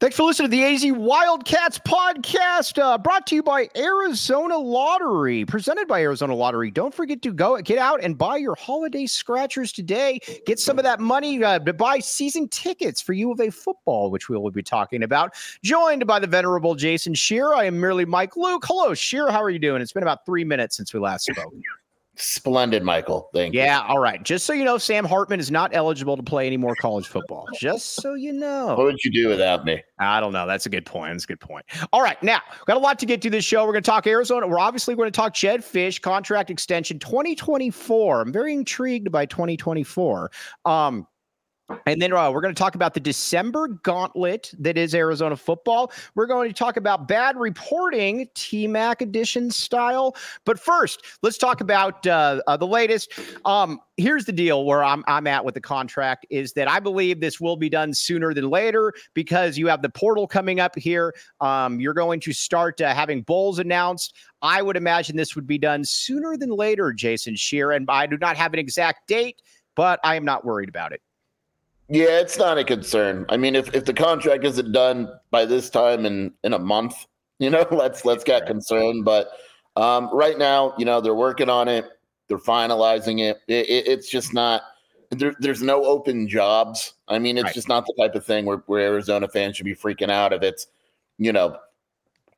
Thanks for listening to the AZ Wildcats podcast, uh, brought to you by Arizona Lottery, presented by Arizona Lottery. Don't forget to go get out and buy your holiday scratchers today. Get some of that money uh, to buy season tickets for U of A football, which we will be talking about. Joined by the venerable Jason Scheer. I am merely Mike Luke. Hello, Scheer. How are you doing? It's been about three minutes since we last spoke. Splendid, Michael. Thank yeah, you. Yeah, all right. Just so you know, Sam Hartman is not eligible to play any more college football. Just so you know. What would you do without me? I don't know. That's a good point. That's a good point. All right. Now, got a lot to get to this show. We're going to talk Arizona. We're obviously going to talk Jedd Fisch contract extension 2024. I'm very intrigued by 2024. Um, and then uh, we're going to talk about the December gauntlet that is Arizona football. We're going to talk about bad reporting, T Mac edition style. But first, let's talk about uh, uh, the latest. Um, here's the deal where I'm, I'm at with the contract is that I believe this will be done sooner than later because you have the portal coming up here. Um, you're going to start uh, having bowls announced. I would imagine this would be done sooner than later, Jason Scheer. And I do not have an exact date, but I am not worried about it. Yeah, it's not a concern. I mean, if, if the contract isn't done by this time in in a month, you know, let's let's get concerned. But um, right now, you know, they're working on it. They're finalizing it. it, it it's just not. There, there's no open jobs. I mean, it's right. just not the type of thing where, where Arizona fans should be freaking out if it's, you know,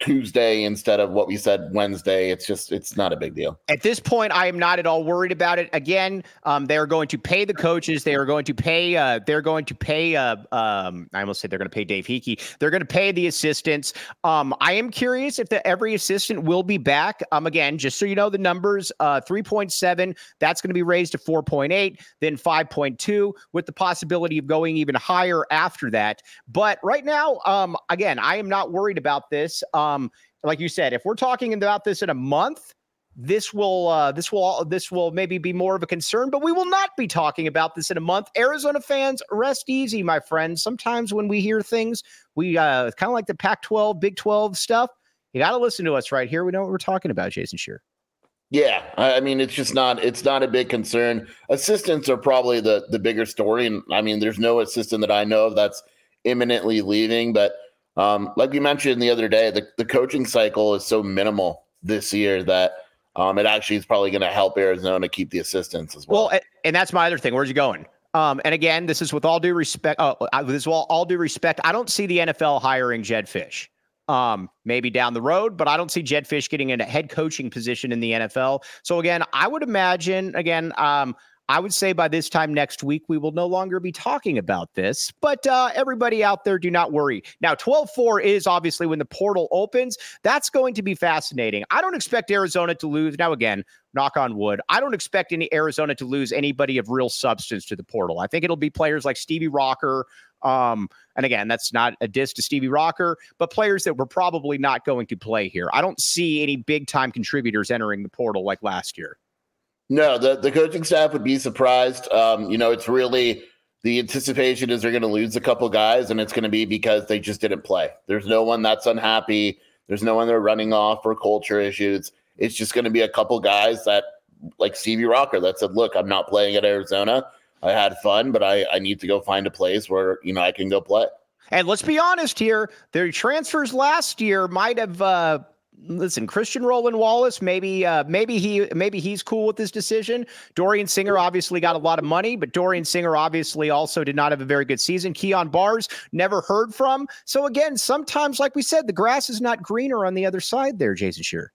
Tuesday instead of what we said Wednesday. It's just it's not a big deal. At this point, I am not at all worried about it. Again, um, they are going to pay the coaches. They are going to pay. Uh, they're going to pay. Uh, um, I almost said they're going to pay Dave Heeke. They're going to pay the assistants. Um, I am curious if the every assistant will be back. Um, again, just so you know, the numbers: uh, three point seven. That's going to be raised to four point eight, then five point two, with the possibility of going even higher after that. But right now, um, again, I am not worried about this. Um, um, like you said, if we're talking about this in a month, this will uh, this will this will maybe be more of a concern, but we will not be talking about this in a month. Arizona fans, rest easy, my friends. Sometimes when we hear things, we uh, kind of like the Pac-12, Big 12 stuff. You got to listen to us right here. We know what we're talking about, Jason Scheer. Yeah, I mean it's just not it's not a big concern. Assistants are probably the the bigger story, and I mean there's no assistant that I know of that's imminently leaving, but um, like we mentioned the other day, the, the coaching cycle is so minimal this year that um, it actually is probably going to help Arizona keep the assistants as well. Well, and that's my other thing. Where's he going? Um, and again, this is with all due respect. Oh, this is all, all due respect. I don't see the NFL hiring Jedd Fisch. Um, maybe down the road, but I don't see Jedd Fisch getting in a head coaching position in the NFL. So again, I would imagine again, um, I would say by this time next week, we will no longer be talking about this. But uh, everybody out there, do not worry. Now, 12 4 is obviously when the portal opens. That's going to be fascinating. I don't expect Arizona to lose. Now, again, knock on wood, I don't expect any Arizona to lose anybody of real substance to the portal. I think it'll be players like Stevie Rocker. Um, and again, that's not a diss to Stevie Rocker, but players that were probably not going to play here. I don't see any big time contributors entering the portal like last year. No, the, the coaching staff would be surprised. Um, you know, it's really the anticipation is they're going to lose a couple guys, and it's going to be because they just didn't play. There's no one that's unhappy. There's no one they're running off for culture issues. It's just going to be a couple guys that, like Stevie Rocker, that said, "Look, I'm not playing at Arizona. I had fun, but I, I need to go find a place where you know I can go play." And let's be honest here, their transfers last year might have uh, listen, Christian Roland Wallace, maybe uh, maybe he maybe he's cool with this decision. Dorian Singer obviously got a lot of money, but Dorian Singer obviously also did not have a very good season. Kyon Barrs never heard from. So again, sometimes, like we said, the grass is not greener on the other side there, Jason Shearer.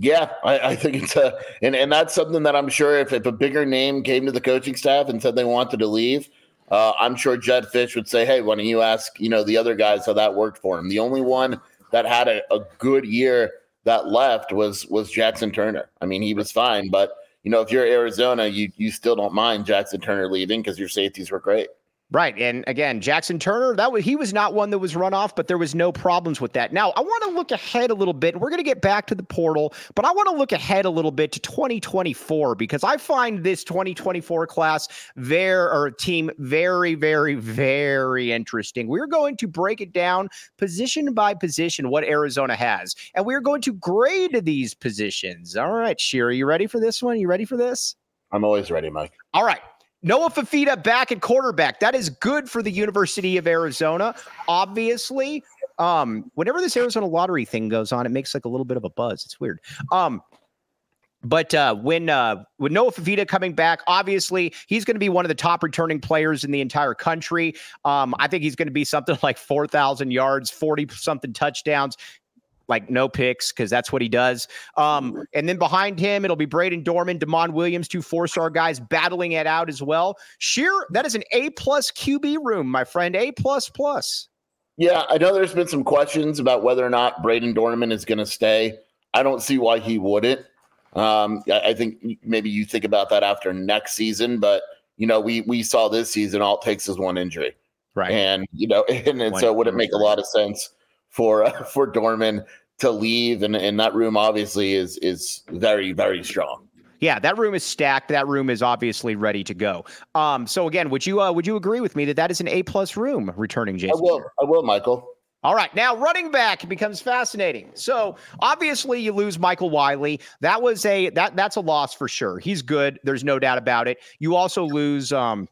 Yeah, I, I, think it's a and, and that's something that I'm sure if, if a bigger name came to the coaching staff and said they wanted to leave, uh, I'm sure Jedd Fisch would say, Hey, why don't you ask, you know, the other guys how that worked for him? The only one that had a, a good year that left was was Jackson Turner. I mean, he was fine, but you know, if you're Arizona, you you still don't mind Jackson Turner leaving because your safeties were great. Right. And again, Jackson Turner, that was he was not one that was run off, but there was no problems with that. Now, I want to look ahead a little bit. We're going to get back to the portal, but I want to look ahead a little bit to 2024 because I find this 2024 class there or team very, very, very interesting. We're going to break it down position by position what Arizona has, and we're going to grade these positions. All right, Shira, you ready for this one? You ready for this? I'm always ready, Mike. All right. Noah Fifita back at quarterback. That is good for the University of Arizona. Obviously, um, whenever this Arizona lottery thing goes on, it makes like a little bit of a buzz. It's weird. Um, but uh, when uh, with Noah Fifita coming back, obviously he's going to be one of the top returning players in the entire country. Um, I think he's going to be something like four thousand yards, forty something touchdowns like no picks because that's what he does. Um, and then behind him, it'll be Brayden Dorman, Demond Williams, two four star guys battling it out as well. Scheer, that is an A plus QB room, my friend. A plus plus. Yeah, I know there's been some questions about whether or not Brayden Dorman is going to stay. I don't see why he wouldn't. Um, I, I think maybe you think about that after next season, but you know, we we saw this season all it takes is one injury, right? And you know, and, and so would it make a lot of sense for uh, for Dorman to leave, and and that room obviously is is very very strong. Yeah, that room is stacked. That room is obviously ready to go. Um, so again, would you uh, would you agree with me that that is an A plus room returning Jason? I will. I will, Michael. All right, now running back becomes fascinating. So obviously you lose Michael Wiley. That was a that that's a loss for sure. He's good. There's no doubt about it. You also lose um,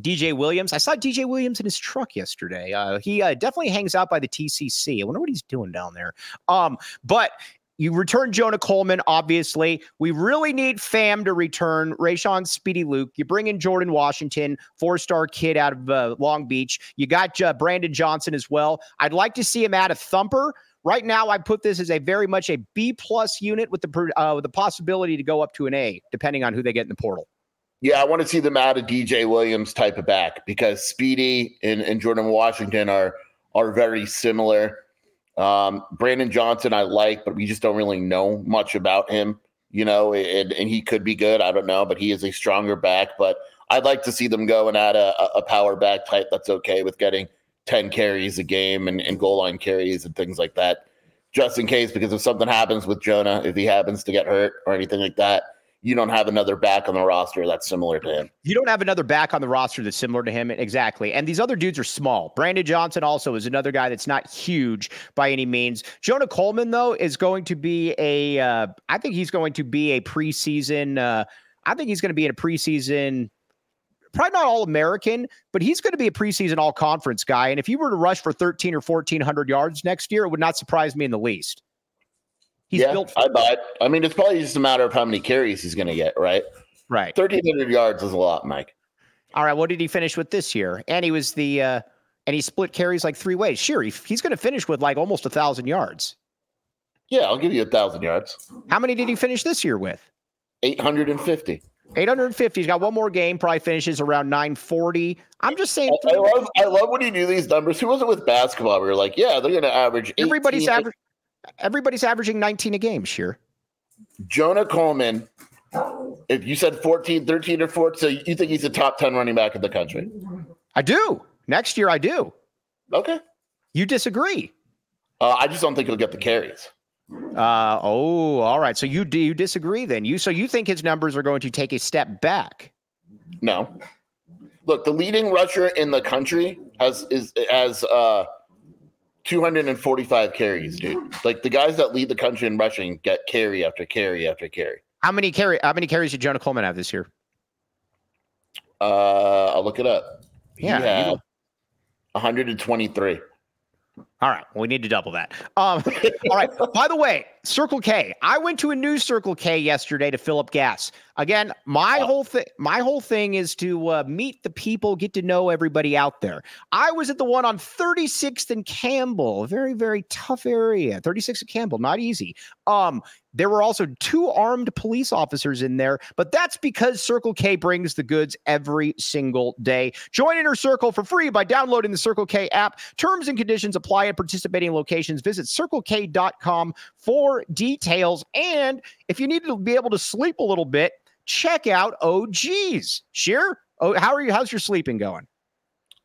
DJ Williams. I saw DJ Williams in his truck yesterday. Uh, he uh, definitely hangs out by the TCC. I wonder what he's doing down there. Um, but you return Jonah Coleman, obviously. We really need Fam to return. Rayshon Speedy Luke. You bring in Jordan Washington, four star kid out of uh, Long Beach. You got uh, Brandon Johnson as well. I'd like to see him add a thumper. Right now, I put this as a very much a B plus unit with the uh, with the possibility to go up to an A, depending on who they get in the portal. Yeah, I want to see them add a DJ Williams type of back because Speedy and, and Jordan Washington are are very similar. Um, Brandon Johnson, I like, but we just don't really know much about him, you know, and, and he could be good. I don't know, but he is a stronger back. But I'd like to see them go and add a, a power back type that's okay with getting 10 carries a game and, and goal line carries and things like that, just in case, because if something happens with Jonah, if he happens to get hurt or anything like that, you don't have another back on the roster that's similar to him. You don't have another back on the roster that's similar to him. Exactly. And these other dudes are small. Brandon Johnson also is another guy that's not huge by any means. Jonah Coleman, though, is going to be a. Uh, I think he's going to be a preseason. Uh, I think he's going to be in a preseason probably not all American, but he's going to be a preseason all conference guy. And if he were to rush for 13 or 1400 yards next year, it would not surprise me in the least. He's yeah, built. For- I buy it. I mean, it's probably just a matter of how many carries he's going to get, right? Right. Thirteen hundred yards is a lot, Mike. All right. What did he finish with this year? And he was the uh and he split carries like three ways. Sure, he, he's going to finish with like almost a thousand yards. Yeah, I'll give you a thousand yards. How many did he finish this year with? Eight hundred and fifty. 850. He's got one more game. Probably finishes around 940. I'm just saying. I, I love. I love when you do these numbers. Who was it with basketball? We were like, yeah, they're going to average. Everybody's average. Everybody's averaging 19 a game, sure. Jonah Coleman, if you said 14, 13 or 14, so you think he's a top 10 running back in the country? I do. Next year, I do. Okay. You disagree? Uh, I just don't think he'll get the carries. Uh, oh, all right. So you do you disagree then? You so you think his numbers are going to take a step back? No. Look, the leading rusher in the country has is as uh 245 carries, dude. Like the guys that lead the country in rushing get carry after carry after carry. How many carry? How many carries did Jonah Coleman have this year? Uh, I'll look it up. Yeah, he 123. All right, well, we need to double that. Um, all right. By the way, Circle K. I went to a new Circle K yesterday to fill up gas. Again, my oh. whole thing, my whole thing is to uh, meet the people, get to know everybody out there. I was at the one on 36th and Campbell, a very very tough area. 36th and Campbell, not easy. Um, there were also two armed police officers in there, but that's because Circle K brings the goods every single day. Join Inner Circle for free by downloading the Circle K app. Terms and conditions apply at participating locations. Visit circlek.com for details. And if you need to be able to sleep a little bit, check out OGeez. Sure. Oh, how are you? How's your sleeping going?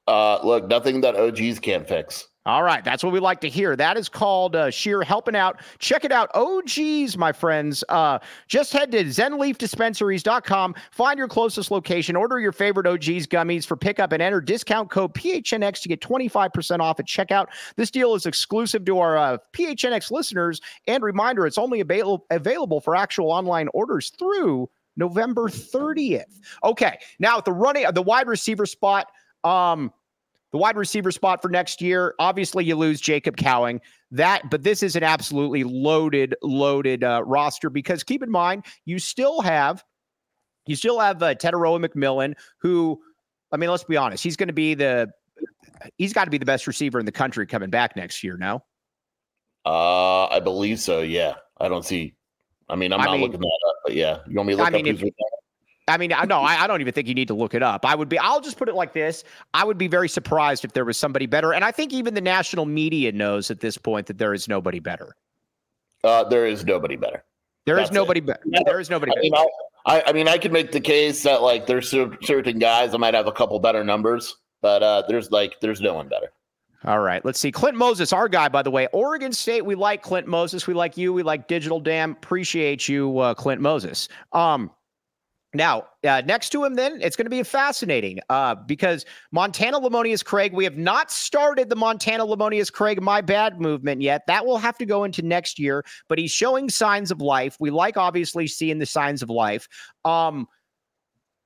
Uh, look, nothing that OGeez can't fix. All right, that's what we like to hear. That is called uh, Scheer helping out. Check it out. OGeez, my friends. Uh, just head to zenleafdispensaries.com, find your closest location, order your favorite OGeez gummies for pickup, and enter discount code PHNX to get 25% off at checkout. This deal is exclusive to our uh, PHNX listeners. And reminder, it's only avail- available for actual online orders through November 30th. Okay, now at the running, the wide receiver spot. Um, the wide receiver spot for next year, obviously you lose Jacob Cowing. That, but this is an absolutely loaded, loaded uh, roster because keep in mind you still have, you still have uh, McMillan, who, I mean, let's be honest, he's going to be the, he's got to be the best receiver in the country coming back next year. No, uh, I believe so. Yeah, I don't see. I mean, I'm I not mean, looking that up, but yeah, you want me to look I mean, up if, I mean, no, I, I don't even think you need to look it up. I would be, I'll just put it like this. I would be very surprised if there was somebody better. And I think even the national media knows at this point that there is nobody better. Uh, there is nobody better. There That's is nobody better. There is nobody I mean, better. I, I, mean, I could make the case that like there's certain guys that might have a couple better numbers, but uh, there's like there's no one better. All right, let's see. Clint Moses, our guy, by the way. Oregon State, we like Clint Moses. We like you. We like Digital Dam. Appreciate you, uh, Clint Moses. Um, now, uh, next to him, then it's going to be fascinating uh, because Montana Lemonious Craig, we have not started the Montana Lemonious Craig my bad movement yet. That will have to go into next year, but he's showing signs of life. We like obviously seeing the signs of life. Um,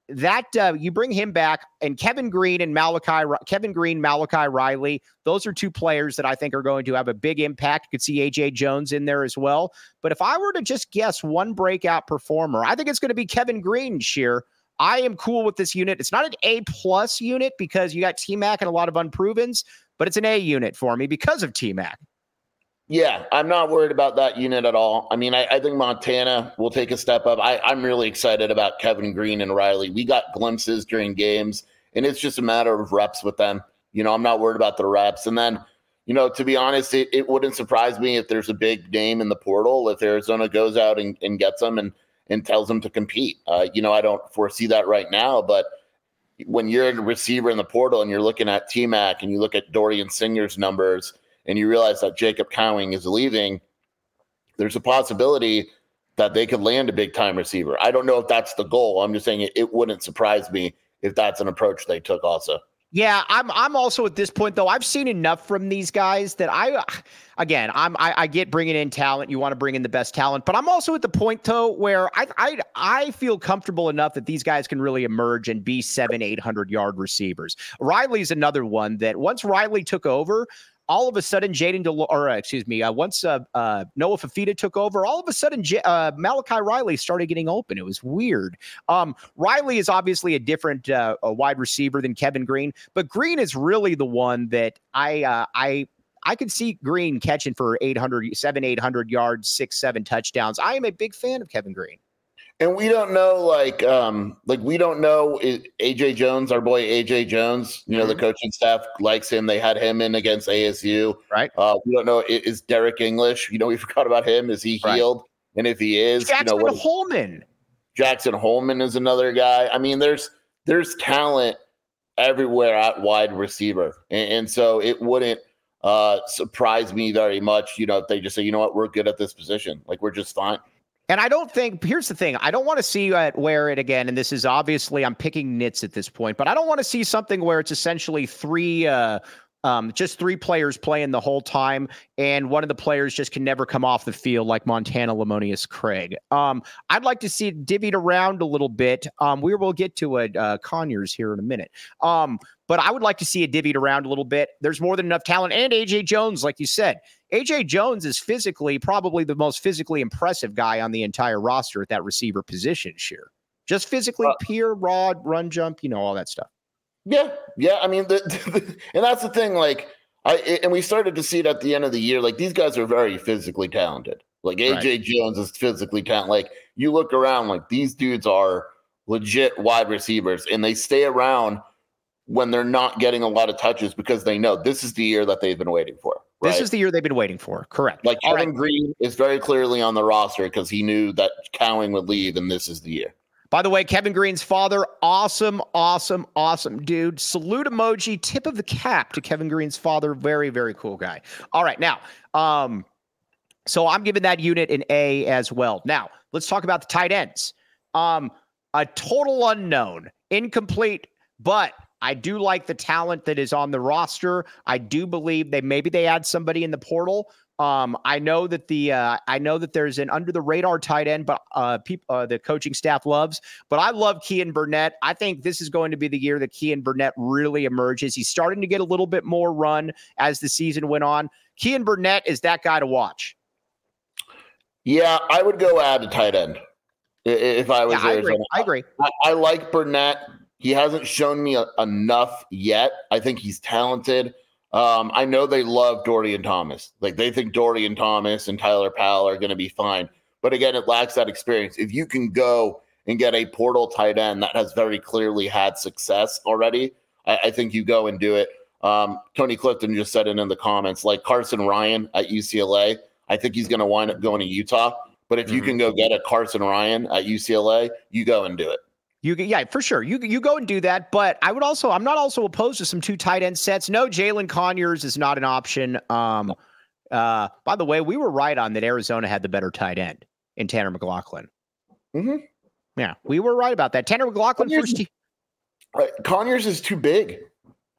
that uh, you bring him back and Kevin Green and Malachi Kevin Green Malachi Riley those are two players that I think are going to have a big impact. You could see AJ Jones in there as well. But if I were to just guess one breakout performer I think it's going to be Kevin Green Scheer I am cool with this unit. It's not an A plus unit because you got T Mac and a lot of unprovens but it's an A unit for me because of T Mac yeah, I'm not worried about that unit at all. I mean, I, I think Montana will take a step up. I, I'm really excited about Kevin Green and Riley. We got glimpses during games, and it's just a matter of reps with them. You know, I'm not worried about the reps. And then, you know, to be honest, it, it wouldn't surprise me if there's a big name in the portal, if Arizona goes out and, and gets them and, and tells them to compete. Uh, you know, I don't foresee that right now, but when you're a receiver in the portal and you're looking at T Mac and you look at Dorian Singer's numbers – and you realize that Jacob Cowing is leaving, there's a possibility that they could land a big time receiver. I don't know if that's the goal. I'm just saying it, it wouldn't surprise me if that's an approach they took also. Yeah, I'm I'm also at this point though. I've seen enough from these guys that I again, I'm I, I, get bringing in talent. You want to bring in the best talent, but I'm also at the point though where I I I feel comfortable enough that these guys can really emerge and be seven, eight hundred yard receivers. Riley's another one that once Riley took over, all of a sudden, Jaden DeLo- or uh, excuse me, uh, once uh, uh, Noah Fifita took over, all of a sudden J- uh, Malachi Riley started getting open. It was weird. Um, Riley is obviously a different uh, a wide receiver than Kevin Green, but Green is really the one that I I I could see Green catching for 800, 7, 800 yards, six, seven touchdowns. I am a big fan of Kevin Green. And we don't know, like, um, like we don't know AJ Jones, our boy AJ Jones. You know, mm-hmm. the coaching staff likes him. They had him in against ASU. Right. Uh, we don't know is Derek English. You know, we forgot about him. Is he healed? Right. And if he is, Jackson you know, what Holman. Jackson Holman is another guy. I mean, there's there's talent everywhere at wide receiver, and, and so it wouldn't uh, surprise me very much. You know, if they just say, you know what, we're good at this position, like we're just fine. And I don't think, here's the thing I don't want to see it wear it again. And this is obviously, I'm picking nits at this point, but I don't want to see something where it's essentially three, uh, um, just three players playing the whole time, and one of the players just can never come off the field, like Montana Lemonious Craig. Um, I'd like to see it divvied around a little bit. Um, we will get to a uh, Conyers here in a minute. Um, but I would like to see it divvied around a little bit. There's more than enough talent, and AJ Jones, like you said, AJ Jones is physically probably the most physically impressive guy on the entire roster at that receiver position. Sure, just physically, uh, pure, raw, run, jump, you know, all that stuff. Yeah, yeah. I mean, the, the, and that's the thing. Like, I and we started to see it at the end of the year. Like, these guys are very physically talented. Like AJ right. Jones is physically talented. Like you look around, like these dudes are legit wide receivers, and they stay around when they're not getting a lot of touches because they know this is the year that they've been waiting for. Right? This is the year they've been waiting for. Correct. Like Kevin right. Green is very clearly on the roster because he knew that Cowing would leave, and this is the year. By the way, Kevin Green's father, awesome, awesome, awesome dude. Salute emoji, tip of the cap to Kevin Green's father. Very, very cool guy. All right, now, um, so I'm giving that unit an A as well. Now, let's talk about the tight ends. Um, a total unknown, incomplete, but I do like the talent that is on the roster. I do believe they maybe they add somebody in the portal. Um, I know that the uh, I know that there's an under the radar tight end, but uh, people uh, the coaching staff loves. But I love Keyan Burnett. I think this is going to be the year that Keyan Burnett really emerges. He's starting to get a little bit more run as the season went on. Keyan Burnett is that guy to watch. Yeah, I would go add a tight end if I was. Yeah, I agree. I agree. I, I, like Burnett. He hasn't shown me a, enough yet. I think he's talented. Um, I know they love Dorian Thomas. Like they think Dorian Thomas and Tyler Powell are going to be fine. But again, it lacks that experience. If you can go and get a portal tight end that has very clearly had success already, I, I think you go and do it. Um, Tony Clifton just said it in the comments, like Carsen Ryan at UCLA. I think he's going to wind up going to Utah. But if mm-hmm. you can go get a Carsen Ryan at UCLA, you go and do it. You yeah, for sure. You you go and do that. But I would also I'm not also opposed to some two tight end sets. No, Jalen Conyers is not an option. Um uh by the way, we were right on that Arizona had the better tight end in Tanner McLachlan. Mm-hmm. Yeah, we were right about that. Tanner McLachlan Conyers, first. Uh, Conyers is too big.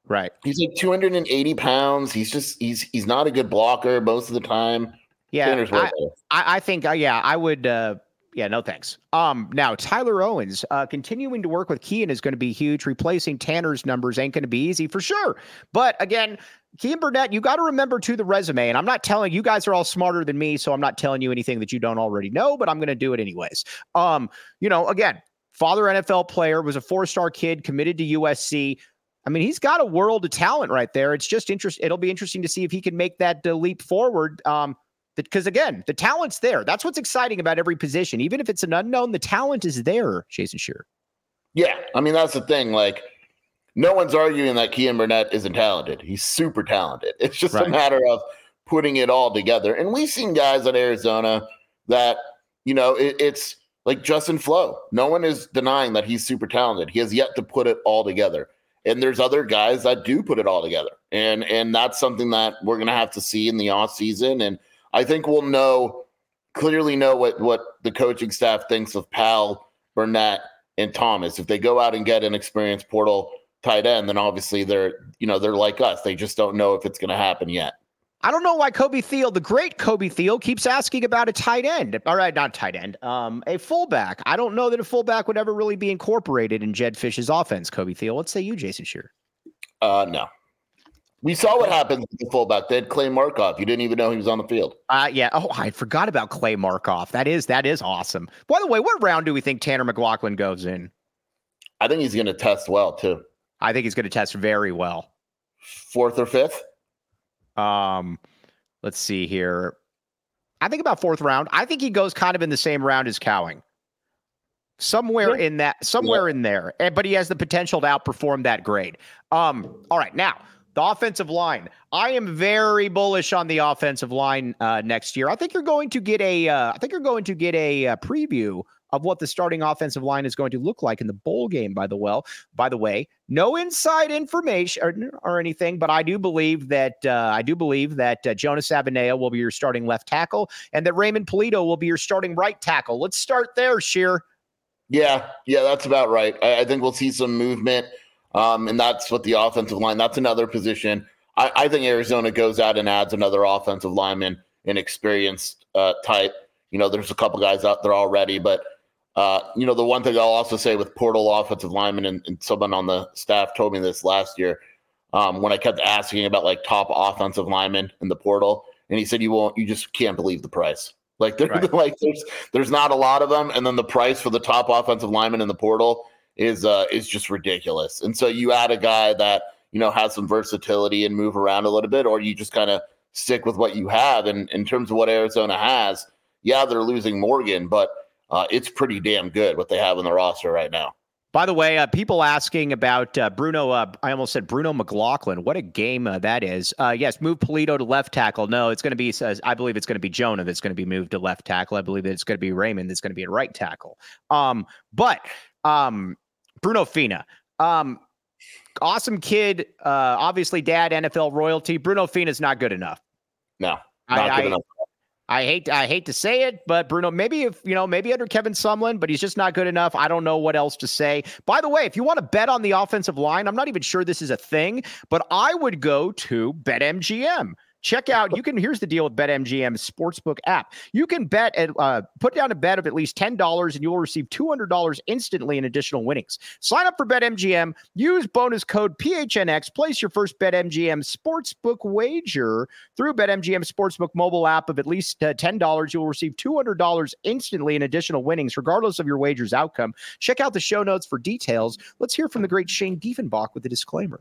Right. He's like 280 pounds. He's just he's he's not a good blocker most of the time. Yeah, I, I, I, think uh, yeah, I would uh yeah, no thanks. Um, now Tyler Owens, uh, continuing to work with Keyan is going to be huge. Replacing Tanner's numbers ain't going to be easy for sure. But again, Keyan Burnett, you got to remember to the resume, and I'm not telling you guys are all smarter than me, so I'm not telling you anything that you don't already know, but I'm going to do it anyways. Um, you know, again, father NFL player was a four star kid committed to USC. I mean, he's got a world of talent right there. It's just interest. It'll be interesting to see if he can make that uh, leap forward. Um, because again, the talent's there. That's what's exciting about every position. Even if it's an unknown, the talent is there, Jason Shearer. Yeah. I mean, that's the thing. Like, no one's arguing that Keyan Burnett isn't talented. He's super talented. It's just right. a matter of putting it all together. And we've seen guys at Arizona that, you know, it, it's like Justin Flowe. No one is denying that he's super talented. He has yet to put it all together. And there's other guys that do put it all together. And and that's something that we're gonna have to see in the off season. And I think we'll know clearly know what what the coaching staff thinks of Powell, Burnett, and Thomas. If they go out and get an experienced portal tight end, then obviously they're you know they're like us. They just don't know if it's going to happen yet. I don't know why Kobe Thiel, the great Kobe Thiel, keeps asking about a tight end. All right, not tight end, um, a fullback. I don't know that a fullback would ever really be incorporated in Jedd Fisch's offense. Kobe Thiel, let's say you, Jason Shearer. Uh, no. We saw what happened with the fullback. They had Clay Markov. You didn't even know he was on the field. Uh, yeah. Oh, I forgot about Clay Markov. That is that is awesome. By the way, what round do we think Tanner McLachlan goes in? I think he's going to test well too. I think he's going to test very well. Fourth or fifth? Um, let's see here. I think about fourth round. I think he goes kind of in the same round as Cowing. Somewhere yeah. in that, somewhere yeah. in there. But he has the potential to outperform that grade. Um, all right, now the offensive line. I am very bullish on the offensive line uh, next year. I think you're going to get a. Uh, I think you're going to get a, uh, preview of what the starting offensive line is going to look like in the bowl game. By the well, by the way, no inside information or, or anything, but I do believe that uh, I do believe that uh, Jonah Savaiinaea will be your starting left tackle, and that Raymond Pulido will be your starting right tackle. Let's start there, Scheer. Yeah, yeah, that's about right. I, I think we'll see some movement. Um, and that's what the offensive line, that's another position. I, I, think Arizona goes out and adds another offensive lineman, an experienced uh, type. You know, there's a couple guys out there already, but uh, you know, the one thing I'll also say with portal offensive lineman, and, and someone on the staff told me this last year um, when I kept asking about like top offensive linemen in the portal, and he said you won't, you just can't believe the price. Like right. like there's there's not a lot of them, and then the price for the top offensive lineman in the portal is uh is just ridiculous. And so you add a guy that you know has some versatility and move around a little bit, or you just kind of stick with what you have. And in terms of what Arizona has, yeah, they're losing Morgan, but uh, it's pretty damn good what they have in the roster right now. By the way, uh, people asking about uh, Bruno. Uh, I almost said Bruno McLaughlin. What a game uh, that is. Uh, yes, move Pulido to left tackle. No, it's going to be. I believe it's going to be Jonah that's going to be moved to left tackle. I believe that it's going to be Raymond that's going to be at right tackle. Um, but um, Bruno Fina. Um, awesome kid. Uh, obviously, dad NFL royalty. Bruno Fina is not good enough. No, not I, good I, enough. I hate I hate to say it, but Bruno, maybe if you know, maybe under Kevin Sumlin, but he's just not good enough. I don't know what else to say. By the way, if you want to bet on the offensive line, I'm not even sure this is a thing, but I would go to BetMGM. Check out, you can, here's the deal with BetMGM's sportsbook app. You can bet, at, uh, put down a bet of at least $10 and you will receive $200 instantly in additional winnings. Sign up for BetMGM, use bonus code PHNX, place your first BetMGM sportsbook wager through BetMGM Sportsbook mobile app of at least uh, $10. You will receive $200 instantly in additional winnings, regardless of your wager's outcome. Check out the show notes for details. Let's hear from the great Shane Diefenbach with a disclaimer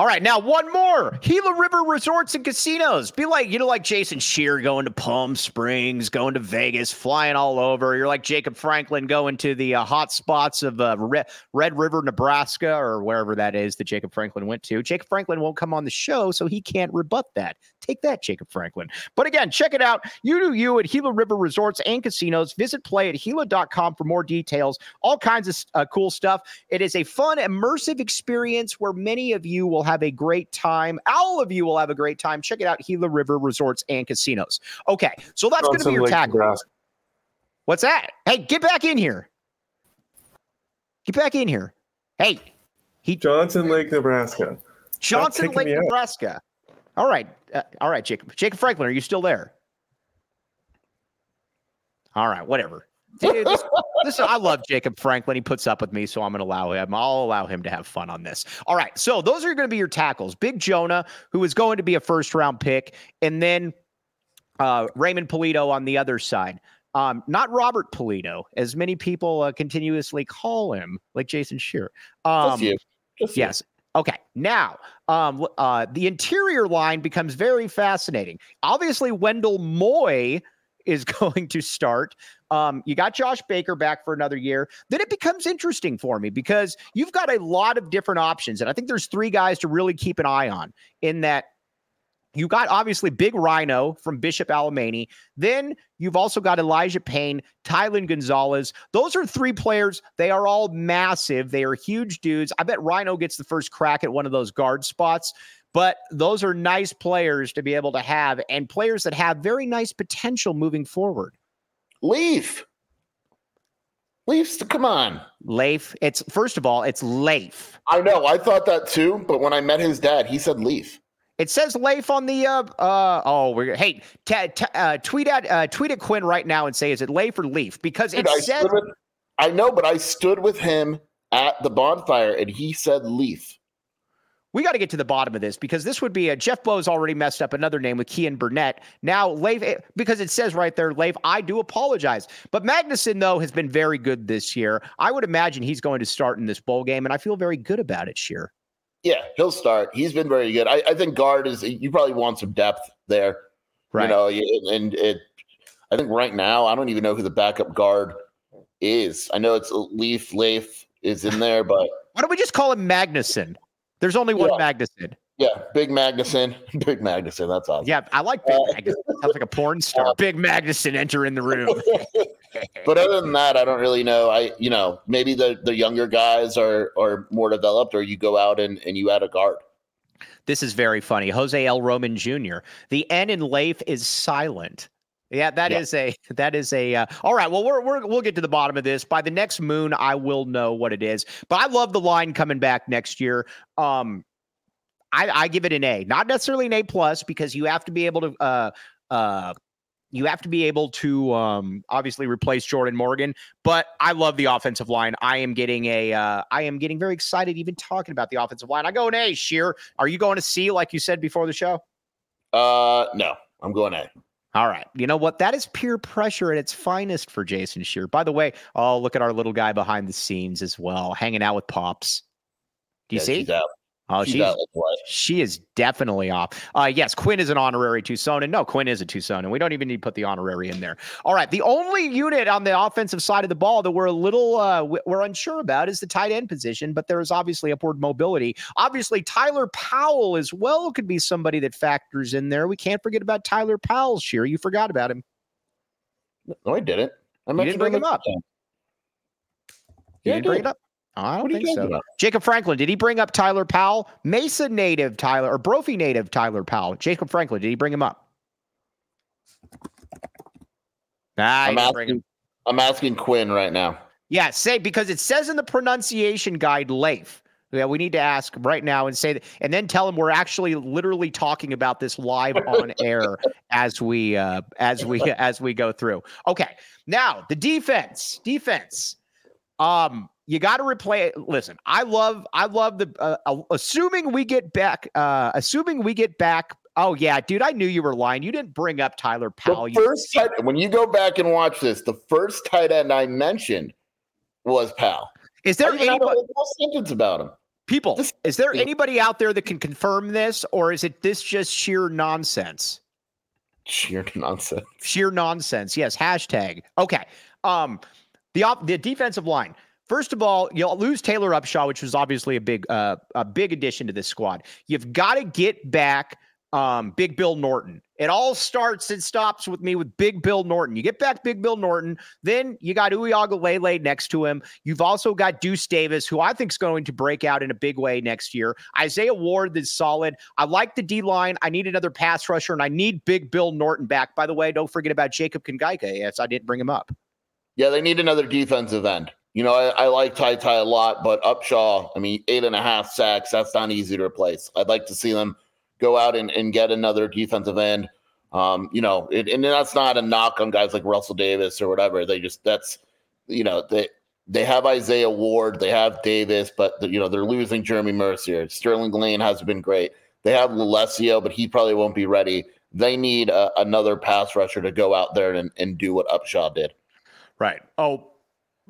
All right, now one more. Gila River Resorts and Casinos. Be like, you know, like Jason Scheer going to Palm Springs, going to Vegas, flying all over. You're like Jacob Franklin going to the uh, hot spots of uh, Red, Red River, Nebraska, or wherever that is that Jacob Franklin went to. Jacob Franklin won't come on the show, so he can't rebut that. Take that, Jacob Franklin. But again, check it out. You do you at Gila River Resorts and Casinos. Visit play at Gila.com for more details, all kinds of uh, cool stuff. It is a fun, immersive experience where many of you will have a great time. All of you will have a great time. Check it out, Gila River Resorts and Casinos. Okay, so that's going to be your tag. What's that? Hey, get back in here. Get back in here. Hey, he Johnson Lake, Nebraska. Johnson Lake, Nebraska. All right, uh, all right, Jacob. Jacob Franklin, are you still there? All right, whatever. Dude, this, this, I love Jacob Franklin. He puts up with me, so I'm going to allow him. I'll allow him to have fun on this. All right. So those are going to be your tackles. Big Jonah, who is going to be a first round pick, and then uh, Raymond Pulido on the other side. Um, not Robert Pulido, as many people uh, continuously call him, like Jason Scheer. Um, Just you. Just yes. You. Okay. Now, um, uh, the interior line becomes very fascinating. Obviously, Wendell Moy is going to start. Um, you got Josh Baker back for another year. Then it becomes interesting for me because you've got a lot of different options. And I think there's three guys to really keep an eye on in that you got obviously Big Rhino from Bishop Alemany. Then you've also got Elijah Payne, Tylen Gonzalez. Those are three players. They are all massive. They are huge dudes. I bet Rhino gets the first crack at one of those guard spots. But those are nice players to be able to have and players that have very nice potential moving forward. Leaf. Leafs, come on. Leif. It's first of all, it's Leif. I know. I thought that too, but when I met his dad, he said Leaf. It says Leif on the uh uh oh we're hey t- t- uh, tweet at uh, tweet at Quinn right now and say is it Leif or Leaf because it Dude, says I, I know but I stood with him at the bonfire and he said Leaf we got to get to the bottom of this because this would be a Jeff Bowes already messed up another name with Keyan Burnett. Now, Leif, eh, because it says right there, Leif, I do apologize. But Magnuson, though, has been very good this year. I would imagine he's going to start in this bowl game, and I feel very good about it, Scheer. Yeah, he'll start. He's been very good. I, I think guard is, you probably want some depth there. Right. You know, and it, I think right now, I don't even know who the backup guard is. I know it's Leaf, Leif is in there, but. Why don't we just call him Magnuson? There's only one yeah. Magnuson. Yeah, Big Magnuson. Big Magnuson. That's awesome. Yeah, I like Big uh, Magnuson. Sounds like a porn star. Uh, Big Magnuson enter in the room. but other than that, I don't really know. I you know maybe the the younger guys are are more developed, or you go out and and you add a guard. This is very funny. Jose L. Roman Jr. The N in Leif is silent. Yeah, that is a that is a uh, all right. Well, we're, we're we'll get to the bottom of this by the next moon. I will know what it is. But I love the line coming back next year. Um, I, I give it an A, not necessarily an A plus because you have to be able to uh uh you have to be able to um, obviously replace Jordan Morgan, but I love the offensive line. I am getting a, uh, I am getting very excited even talking about the offensive line. I go an A. Scheer, are you going to C like you said before the show? Uh, no, I'm going A. All right. You know what? That is peer pressure at its finest for Jason Scheer. By the way, oh, look at our little guy behind the scenes as well, hanging out with Pops. Do you Yeah, see? she's out. Oh, She's she is definitely off. Uh, yes, Quinn is an honorary Tucson, and no, Quinn is a Tucson, and we don't even need to put the honorary in there. All right, the only unit on the offensive side of the ball that we're a little uh, we're unsure about is the tight end position, but there is obviously upward mobility. Obviously, Tyler Powell as well could be somebody that factors in there. We can't forget about Tyler Powell. Scheer, you forgot about him. No, I didn't. I You didn't bring him up. Yeah, You didn't bring it up. I don't What think so. about? Jacob Franklin, did he bring up Tyler Powell? Mesa native Tyler or Brophy native Tyler Powell? Jacob Franklin, did he bring him up? Nah, I'm didn't him. asking, I'm asking Quinn right now. Yeah, say because it says in the pronunciation guide Leif. Yeah, we need to ask right now and say that, and then tell him we're actually literally talking about this live on air as we uh as we as we go through. Okay. Now, the defense. Defense. Um you got to replay it. listen i love i love the uh, uh, assuming we get back uh assuming we get back oh yeah dude i knew you were lying you didn't bring up tyler powell The You- first tight, when you go back and watch this, the first tight end I mentioned was Pal. is there even had a anybody whole whole sentence about him. People, This- is there anybody out there that can confirm this, or is it this just sheer nonsense? Sheer nonsense. Sheer nonsense. Yes. Hashtag. Okay. Um, the op- the defensive line. First of all, you'll lose Taylor Upshaw, which was obviously a big uh, a big addition to this squad. You've got to get back um, Big Bill Norton. It all starts and stops with me with Big Bill Norton. You get back Big Bill Norton, then you got Uyagalele next to him. You've also got Deuce Davis, who I think is going to break out in a big way next year. Isaiah Ward is solid. I like the D line. I need another pass rusher, and I need Big Bill Norton back. By the way, don't forget about Jacob Kongaika. Yes, I didn't bring him up. Yeah, they need another defensive end. You know, I, I like Ty Ty a lot, but Upshaw, I mean, eight and a half sacks, that's not easy to replace. I'd like to see them go out and, and get another defensive end. Um, you know, it, and that's not a knock on guys like Russell Davis or whatever. They just that's you know, they they have Isaiah Ward, they have Davis, but you know, they're losing Jeremy Mercier. Sterling Lane has been great. They have Lalesio, but he probably won't be ready. They need a, another pass rusher to go out there and, and do what Upshaw did. Right. Oh,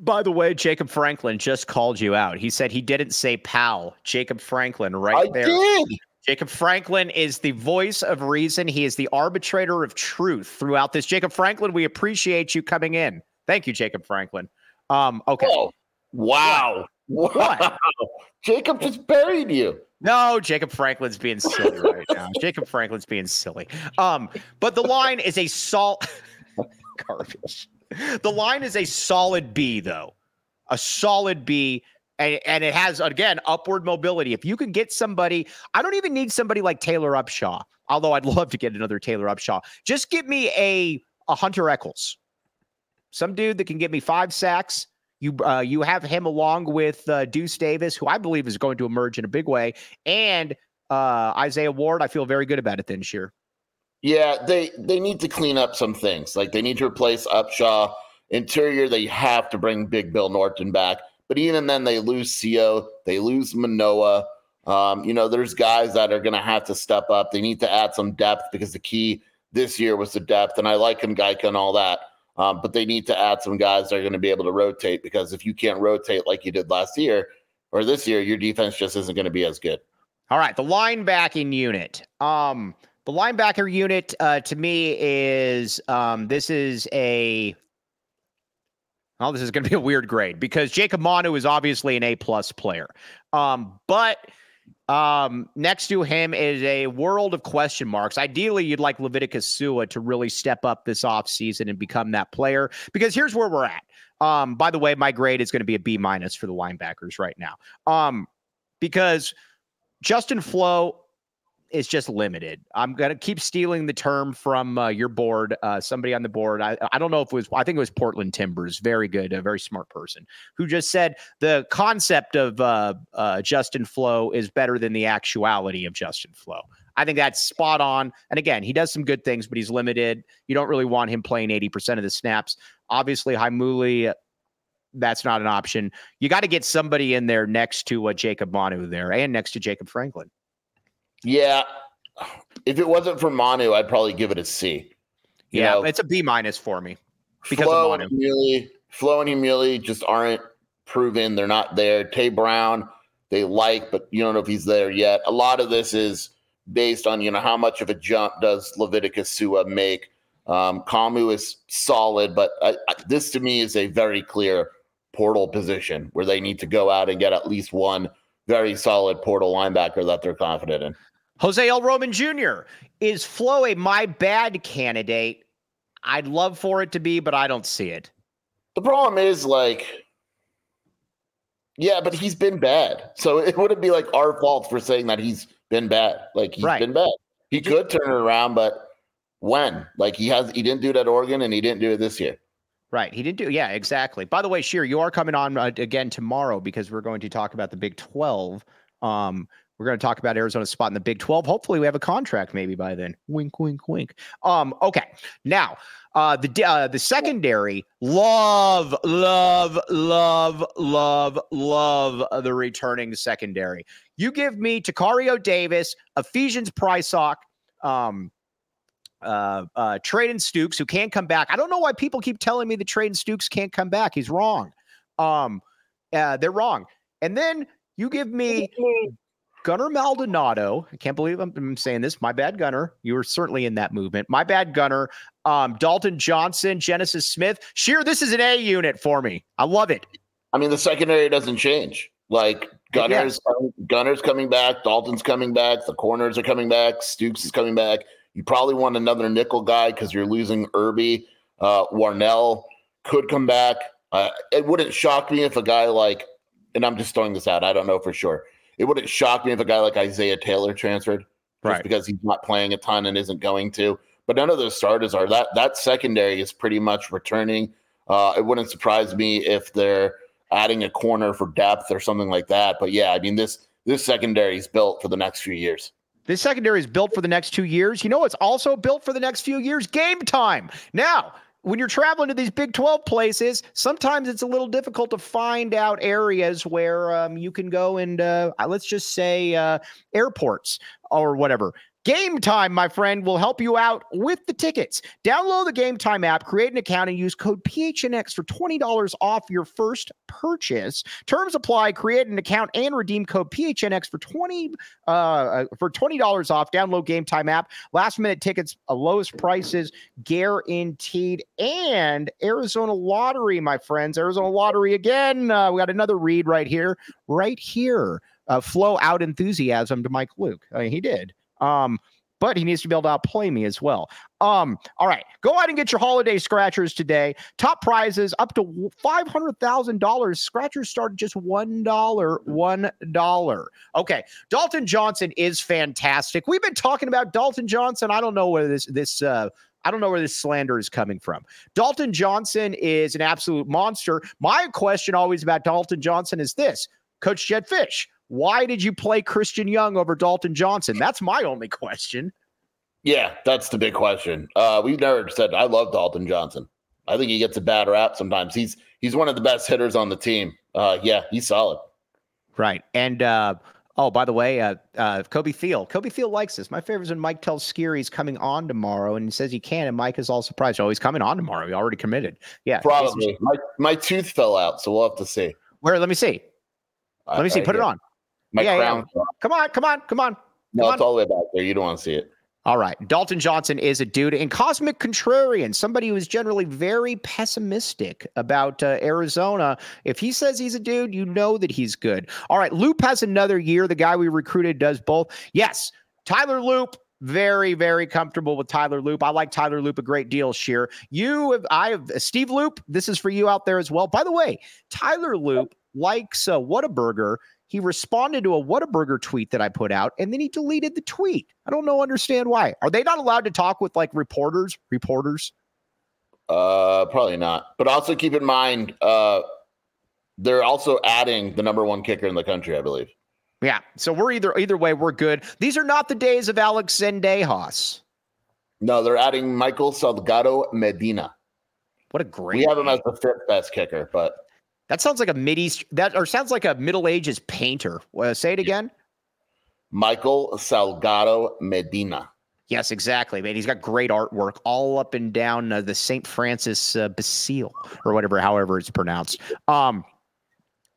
by the way, Jacob Franklin just called you out. He said he didn't say pal. Jacob Franklin, right I there. did. Jacob Franklin is the voice of reason. He is the arbitrator of truth throughout this. Jacob Franklin, we appreciate you coming in. Thank you, Jacob Franklin. Um, okay. Oh, wow. What? Wow. Jacob just buried you. No, Jacob Franklin's being silly right now. Jacob Franklin's being silly. Um, but the line is a salt garbage. The line is a solid B, though. A solid B. And, and it has again upward mobility. If you can get somebody, I don't even need somebody like Taylor Upshaw, although I'd love to get another Taylor Upshaw. Just give me a a Hunter Eccles, some dude that can give me five sacks. You uh, you have him along with uh, Deuce Davis, who I believe is going to emerge in a big way, and uh, Isaiah Ward. I feel very good about it this year. Yeah, they they need to clean up some things. Like they need to replace Upshaw. Interior, they have to bring Big Bill Norton back. But even then, they lose Co. They lose Manoa. Um, you know, there's guys that are going to have to step up. They need to add some depth because the key this year was the depth. And I like him, Geica, and all that. Um, but they need to add some guys that are going to be able to rotate because if you can't rotate like you did last year or this year, your defense just isn't going to be as good. All right, the linebacking unit. Um, the linebacker unit uh, to me is um, this is a. Oh, this is going to be a weird grade because Jacob Manu is obviously an A plus player, um, but um, next to him is a world of question marks. Ideally, you'd like Leviticus Sua to really step up this offseason and become that player because here's where we're at. Um, by the way, my grade is going to be a B minus for the linebackers right now. Um, because Justin Flowe, is just limited. I'm gonna keep stealing the term from uh, your board. Uh, somebody on the board. I I don't know if it was. I think it was Portland Timbers. Very good, a very smart person who just said the concept of uh, uh, Justin Flowe is better than the actuality of Justin Flowe. I think that's spot on. And again, he does some good things, but he's limited. You don't really want him playing 80% of the snaps. Obviously, Heimuli, that's not an option. You got to get somebody in there next to uh, Jacob Manu there and next to Jacob Franklin. Yeah. If it wasn't for Manu, I'd probably give it a C. You yeah, know, it's a B minus for me because of Manu. And Flowe and just aren't proven. They're not there. Tay Brown, they like, but you don't know if he's there yet. A lot of this is based on you know how much of a jump does Leviticus Sua make. Um, Kamu is solid, but I, I, this to me is a very clear portal position where they need to go out and get at least one very solid portal linebacker that they're confident in. Jose L. Roman Jr. is Flowe a my bad candidate? I'd love for it to be, but I don't see it. The problem is like, yeah, but he's been bad, so it wouldn't be like our fault for saying that he's been bad. Like he's right. been bad. He could turn it around, but when? Like he has, he didn't do it at Oregon, and he didn't do it this year. Right. He didn't do. Yeah, exactly. By the way, Scheer, you are coming on uh, again tomorrow because we're going to talk about the Big Twelve. Um, we're going to talk about Arizona's spot in the Big 12. Hopefully, we have a contract maybe by then. Wink, wink, wink. Um, okay. Now, uh, the uh, the secondary love, love, love, love, love the returning secondary. You give me Tacario Davis, Ephesians Prysock, um, uh, uh, Treydan Stukes, who can't come back. I don't know why people keep telling me that Treydan Stukes can't come back. He's wrong. Um, uh, they're wrong. And then you give me Gunner Maldonado. I can't believe I'm, I'm, saying this. My bad, Gunner. You were certainly in that movement. My bad, Gunner. Um, Dalton Johnson, Genesis Smith. Scheer, this is an A unit for me. I love it. I mean, the secondary doesn't change. Like Gunner's yeah. Gunner's coming back, Dalton's coming back, the corners are coming back, Stukes is coming back. You probably want another nickel guy because you're losing Irby. Uh, Warnell could come back. Uh, it wouldn't shock me if a guy like, and I'm just throwing this out. I don't know for sure it wouldn't shock me if a guy like Isaiah Taylor transferred, just right. because he's not playing a ton and isn't going to. But none of those starters are. That that secondary is pretty much returning. Uh, it wouldn't surprise me if they're adding a corner for depth or something like that. But yeah, I mean this this secondary is built for the next few years. This secondary is built for the next two years. You know what's also built for the next few years? Game time. Now, when you're traveling to these Big 12 places, sometimes it's a little difficult to find out areas where um, you can go and uh, let's just say uh, airports or whatever. Gametime, my friend, will help you out with the tickets. Download the Gametime app, create an account, and use code PHNX for $20 off your first purchase. Terms apply. Create an account and redeem code PHNX for 20 uh, uh, for $20 off. Download Gametime app. Last minute tickets, uh, lowest prices guaranteed. And Arizona Lottery, my friends. Arizona Lottery again. Uh, we got another read right here, right here. Uh, flow out enthusiasm to Mike Luke. Uh, he did. Um, but he needs to be able to outplay me as well. Um, all right, go ahead and get your holiday scratchers today. Top prizes up to five hundred thousand dollars. Scratchers start at just one dollar. One dollar. Okay, Dalton Johnson is fantastic. We've been talking about Dalton Johnson. I don't know where this this. Uh, I don't know where this slander is coming from. Dalton Johnson is an absolute monster. My question always about Dalton Johnson is this Coach Jedd Fisch, why did you play Christian Young over Dalton Johnson? That's my only question. Yeah, that's the big question. Uh, we've never said I love Dalton Johnson. I think he gets a bad rap sometimes. He's he's one of the best hitters on the team. Uh, yeah, he's solid. Right. And uh, oh, by the way, uh, uh, Kobe Thiel. Kobe Thiel likes this. My favorite is when Mike tells Scheer he's coming on tomorrow and he says he can, and Mike is all surprised. Oh, he's coming on tomorrow. He already committed. Yeah. Probably. My my tooth fell out, so we'll have to see. Where? Let me see. Let me see. Put it on. My yeah, crown. Yeah. Come on, come on, come on. No, come it's on. all the way back there. You don't want to see it. All right. Dalton Johnson is a dude and cosmic contrarian, somebody who is generally very pessimistic about uh, Arizona. If he says he's a dude, you know that he's good. All right. Loop has another year. The guy we recruited does both. Yes. Tyler Loop, very, very comfortable with Tyler Loop. I like Tyler Loop a great deal, Scheer. You have, I have Steve Loop. This is for you out there as well. By the way, Tyler Loop likes uh, Whataburger he responded to a Whataburger tweet that I put out, and then he deleted the tweet. I don't know, understand why. Are they not allowed to talk with like reporters? Reporters? Uh, probably not. But also keep in mind, uh, they're also adding the number one kicker in the country, I believe. Yeah. So we're either either way, we're good. These are not the days of Alex Zendejas. No, they're adding Michael Salgado Medina. What a great. We have him as the fifth best kicker, but That sounds like a mid east that or sounds like a Middle Ages painter. Uh, say it again. Michael Salgado Medina. Yes, exactly, man. He's got great artwork all up and down uh, the St. Francis uh, Basile or whatever, however it's pronounced. Um,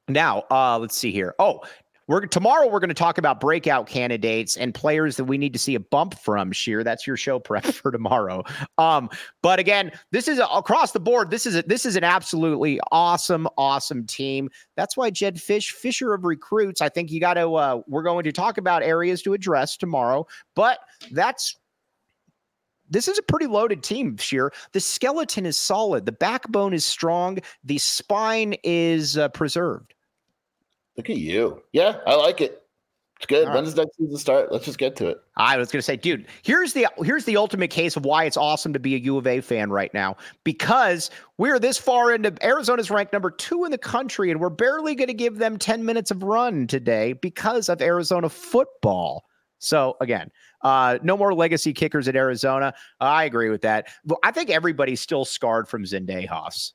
now, uh, let's see here. Oh, we're tomorrow. We're going to talk about breakout candidates and players that we need to see a bump from. Scheer, that's your show prep for tomorrow. Um, but again, this is a, across the board. This is a, this is an absolutely awesome, awesome team. That's why Jedd Fisch, Fisher of recruits. I think you got to. Uh, we're going to talk about areas to address tomorrow, but that's this is a pretty loaded team, Scheer. The skeleton is solid. The backbone is strong. The spine is uh, preserved. Look at you. Yeah, I like it. It's good. All right. When does next season start? Let's just get to it. I was going to say, dude, here's the here's the ultimate case of why it's awesome to be a U of A fan right now because we're this far into Arizona's ranked number two in the country, and we're barely going to give them ten minutes of run today because of Arizona football. So again, uh, no more legacy kickers at Arizona. I agree with that. But I think everybody's still scarred from Zendejas.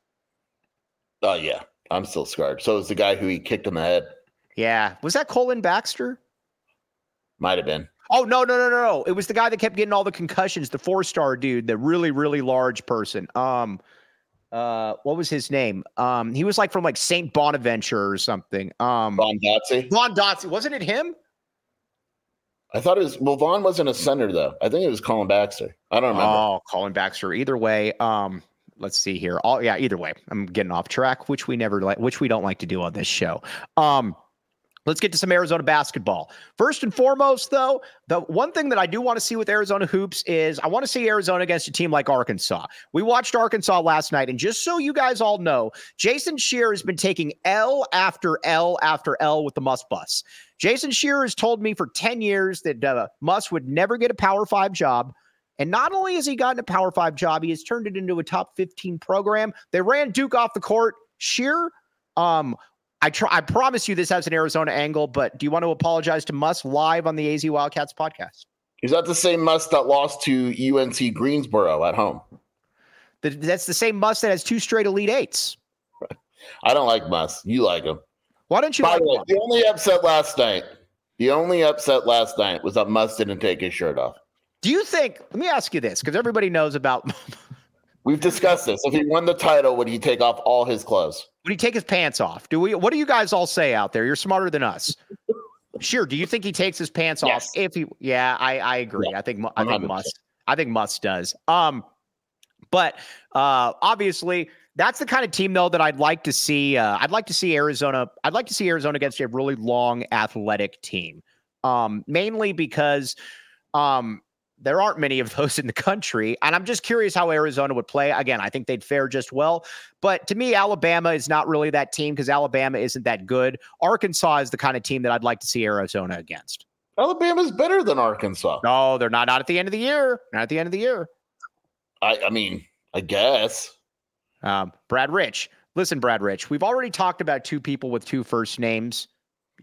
Oh yeah, I'm still scarred. So it was the guy who he kicked in the head. Yeah, was that Colin Baxter? Might have been. Oh no no no no no! It was the guy that kept getting all the concussions. The four star dude, the really really large person. Um, uh, what was his name? Um, he was like from like Saint Bonaventure or something. Um, Vaughn Dotsy. Vaughn Dotsy, wasn't it him? I thought it was well. Vaughn wasn't a center though. I think it was Colin Baxter. I don't remember. Oh, Colin Baxter. Either way, um, let's see here. All yeah, either way, I'm getting off track, which we never like, which we don't like to do on this show. Um, let's get to some Arizona basketball. First and foremost, though, the one thing that I do want to see with Arizona hoops is I want to see Arizona against a team like Arkansas. We watched Arkansas last night, and just so you guys all know, Jason Scheer has been taking L after L after L with the Muss Bus. Jason Shearer has told me for 10 years that uh, would never get a Power Five job. And not only has he gotten a Power Five job, he has turned it into a top 15 program. They ran Duke off the court. Scheer, um, I try. I promise you this has an Arizona angle, but do you want to apologize to Muss live on the AZ Wildcats podcast? Is that the same Muss that lost to UNC Greensboro at home? The, that's the same Muss that has two straight Elite Eights. I don't like Muss. You like him. Why don't you By like the way, Muss? the only upset last night, the only upset last night was that Muss didn't take his shirt off. Do you think? Let me ask you this, because everybody knows about. We've discussed this. If he won the title, would he take off all his clothes? Would he take his pants off? Do we? What do you guys all say out there? You're smarter than us. Sure. Do you think he takes his pants Yes. off? If he, yeah, I I agree. I think I think 100%. Muss. I think Muss does. Um, but uh, obviously that's the kind of team though that I'd like to see. Uh, I'd like to see Arizona. I'd like to see Arizona against a really long athletic team. Um, mainly because um there aren't many of those in the country. And I'm just curious how Arizona would play. Again, I think they'd fare just well. But to me, Alabama is not really that team because Alabama isn't that good. Arkansas is the kind of team that I'd like to see Arizona against. Alabama's better than Arkansas. No, they're not. Not at the end of the year. Not at the end of the year. I, I mean, I guess. Um, Brad Rich. Listen, Brad Rich, we've already talked about two people with two first names.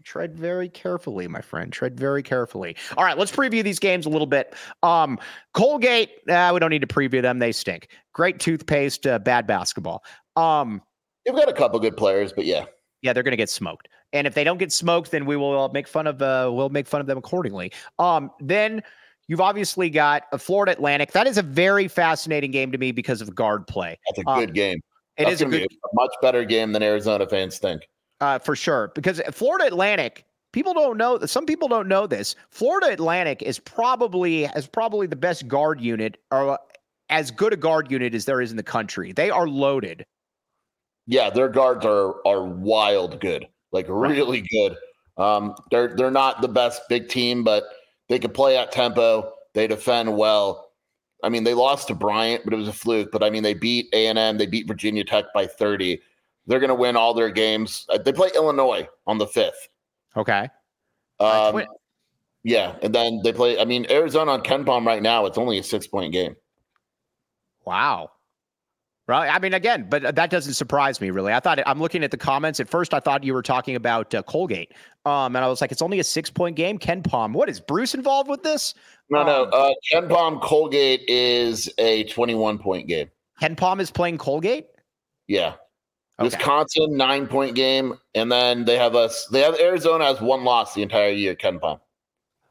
Tread very carefully, my friend. Tread very carefully. All right, let's preview these games a little bit. Um, Colgate, uh, we don't need to preview them. They stink. Great toothpaste, uh, bad basketball. Um, They've got a couple good players, but yeah. yeah, they're going to get smoked. And if they don't get smoked, then we will uh, make fun of uh, we'll make fun of them accordingly. Um, then you've obviously got a Florida Atlantic. That is a very fascinating game to me because of guard play. That's a Uh, good game. It That's is a gonna good be a much better game than Arizona fans think. Uh, for sure because Florida Atlantic. People don't know. Some people don't know this. Florida Atlantic is probably has probably the best guard unit, or as good a guard unit as there is in the country. They are loaded. Yeah, their guards are are wild good, like really good. Um, they're they're not the best big team, but they can play at tempo. They defend well. I mean, they lost to Bryant, but it was a fluke. But I mean, they beat A and M. They beat Virginia Tech by thirty. They're going to win all their games. Uh, They play Illinois on the fifth. Okay. Um, yeah, and then they play. I mean, Arizona on KenPom right now. It's only a six point game. Wow. Right. I mean, again, but that doesn't surprise me really. I thought I'm looking at the comments. At first, I thought you were talking about uh, Colgate, um, and I was like, it's only a six point game. KenPom. What is Bruce involved with this? No, no. Um, Uh, Ken Palm Colgate is a twenty one point game. KenPom is playing Colgate. Yeah. Okay. Wisconsin nine point game, and then they have us. They have Arizona has one loss the entire year. KenPom.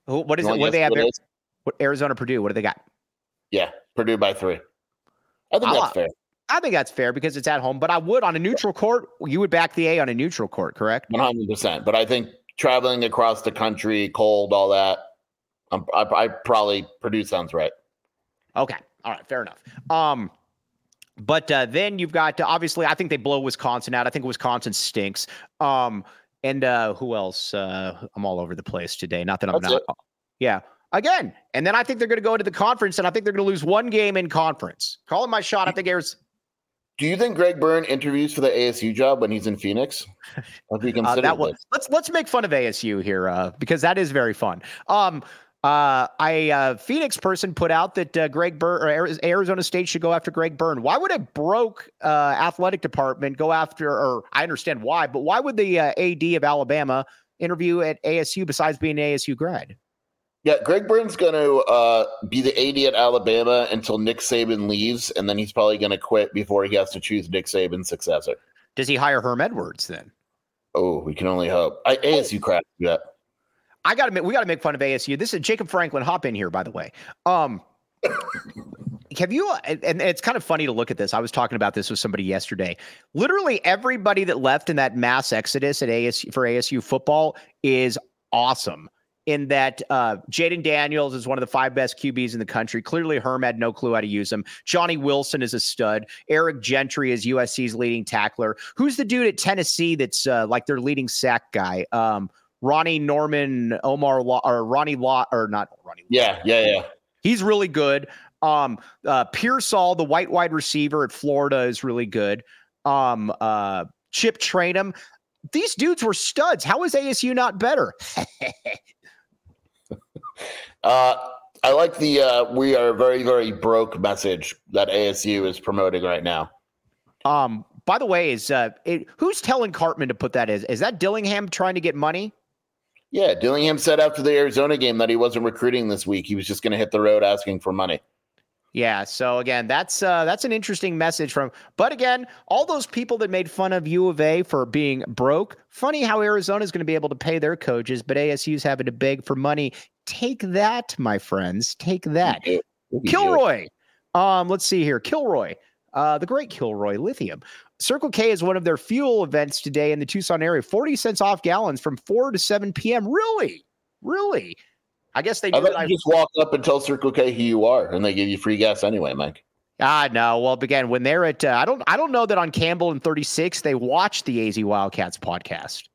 Who, what is You it? What do they have? who it there? is? What, Arizona, Purdue. What do they got? Yeah, Purdue by three. I think I'll- that's fair. I think that's fair because it's at home. But I would on a neutral court. You would back the A on a neutral court, correct? One hundred percent. But I think traveling across the country, cold, all that. I'm, I, I probably Purdue sounds right. Okay. All right. Fair enough. Um, but uh, then you've got uh, obviously, I think they blow Wisconsin out. I think Wisconsin stinks. Um, and uh, who else? Uh, I'm all over the place today. Not that I'm That's not. Yeah. Again, and then I think they're going to go to the conference, and I think they're going to lose one game in conference. Calling my shot. I think Arizona. Do you think Greg Byrne interviews for the ASU job when he's in Phoenix? Have Uh, that was let's let's make fun of ASU here uh, because that is very fun. Um, uh, I uh, Phoenix person put out that uh, Greg Byrne or Arizona State should go after Greg Byrne. Why would a broke uh, athletic department go after? Or I understand why, but why would the uh, AD of Alabama interview at ASU besides being an ASU grad? Yeah, Greg Byrne's going to uh, be the AD at Alabama until Nick Saban leaves, and then he's probably going to quit before he has to choose Nick Saban's successor. Does he hire Herm Edwards then? Oh, we can only hope. I, ASU crap. Yeah. I got to make we got to make fun of ASU. This is Jacob Franklin. Hop in here, by the way. Um, have you? And and it's kind of funny to look at this. I was talking about this with somebody yesterday. Literally everybody that left in that mass exodus at ASU for ASU football is awesome. In that, uh, Jayden Daniels is one of the five best QBs in the country. Clearly, Herm had no clue how to use him. Johnny Wilson is a stud. Eric Gentry is USC's leading tackler. Who's the dude at Tennessee that's uh, like their leading sack guy? Um, Ronnie Norman, Omar Law, or Ronnie Law, or not Ronnie. Law. Yeah, yeah, yeah. He's really good. Um, uh, Pearsall, the white wide receiver at Florida, is really good. Um, uh, Chip Trayanum. These dudes were studs. How is ASU not better? Uh, I like the uh, we are very, very broke message that ASU is promoting right now. Um, by the way, is uh, it, who's telling Cartman to put that? Is is that Dillingham trying to get money? Yeah, Dillingham said after the Arizona game that he wasn't recruiting this week. He was just going to hit the road asking for money. Yeah. So again, that's uh, that's an interesting message from. But again, all those people that made fun of U of A for being broke. Funny how Arizona is going to be able to pay their coaches, but ASU's having to beg for money. Take that, my friends. Take that. Look at you. Kilroy. Um, let's see here. Kilroy, uh, the great Kilroy Lithium. Circle K is one of their fuel events today in the Tucson area. 40 cents off gallons from 4 to 7 p.m. Really? Really? I guess they I that thought I just walk up and tell Circle K who you are, and they give you free gas anyway, Mike. Ah, no. Well, again, when they're at, uh, I don't, I don't know that on Campbell and 36 they watch the AZ Wildcats podcast.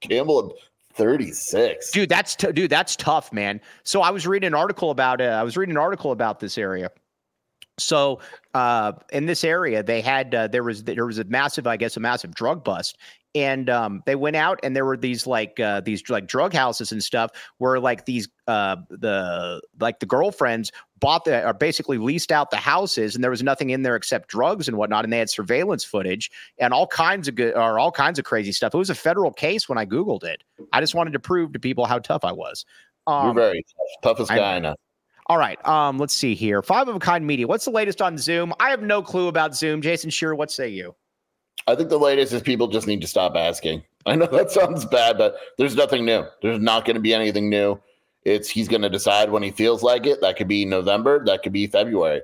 Campbell, and thirty six. Dude, that's t- dude, that's tough, man. So I was reading an article about, uh, I was reading an article about this area. So uh, in this area, they had uh, there was there was a massive, I guess, a massive drug bust, and um, they went out and there were these like uh, these like drug houses and stuff where like these uh, the like the girlfriends bought the or basically leased out the houses and there was nothing in there except drugs and whatnot, and they had surveillance footage and all kinds of good or all kinds of crazy stuff. It was a federal case when I googled it. I just wanted to prove to people how tough I was. You're Um, very tough. toughest guy I know. All right. Um, let's see here. Five of a kind media. What's the latest on Zoom? I have no clue about Zoom. Jason Shearer, what say you? I think the latest is people just need to stop asking. I know that sounds bad, but there's nothing new. There's not going to be anything new. It's he's going to decide when he feels like it. That could be November. That could be February.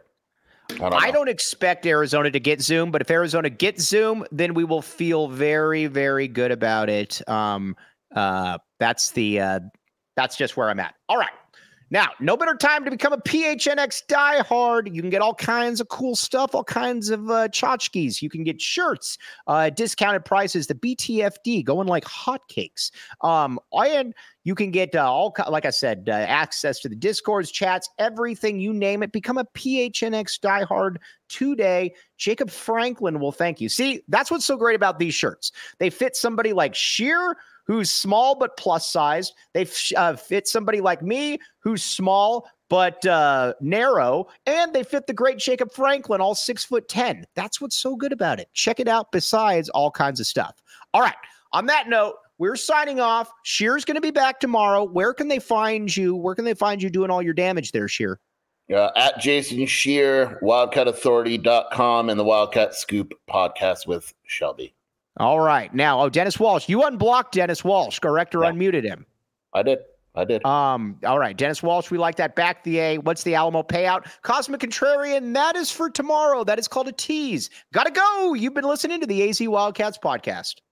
I don't. I don't expect Arizona to get Zoom, but if Arizona gets Zoom, then we will feel very, very good about it. Um, uh, that's the uh, that's just where I'm at. All right. Now, no better time to become a PHNX diehard. You can get all kinds of cool stuff, all kinds of uh, tchotchkes. You can get shirts, uh, discounted prices, the BTFD going like hotcakes. Um, and you can get uh, all, like I said, uh, access to the discords, chats, everything you name it. Become a PHNX diehard today. Jacob Franklin will thank you. See, that's what's so great about these shirts. They fit somebody like Scheer, who's small but plus sized. They uh, fit somebody like me who's small but uh, narrow, and they fit the great Jacob Franklin, all six foot ten. That's what's so good about it. Check it out. Besides all kinds of stuff. All right. On that note, we're signing off. Scheer's going to be back tomorrow. Where can they find you? Where can they find you doing all your damage there, Scheer? Uh, at Jason Scheer, WildcatAuthority.com, and the Wildcat Scoop podcast with Shelby. All right. Now, oh, Dennis Walsh. You unblocked Dennis Walsh, correct? Or yeah. unmuted him? I did. I did. Um, all right, Dennis Walsh, we like that. Back the A. What's the Alamo payout? Cosmic Contrarian, that is for tomorrow. That is called a tease. Gotta go. You've been listening to the AZ Wildcats podcast.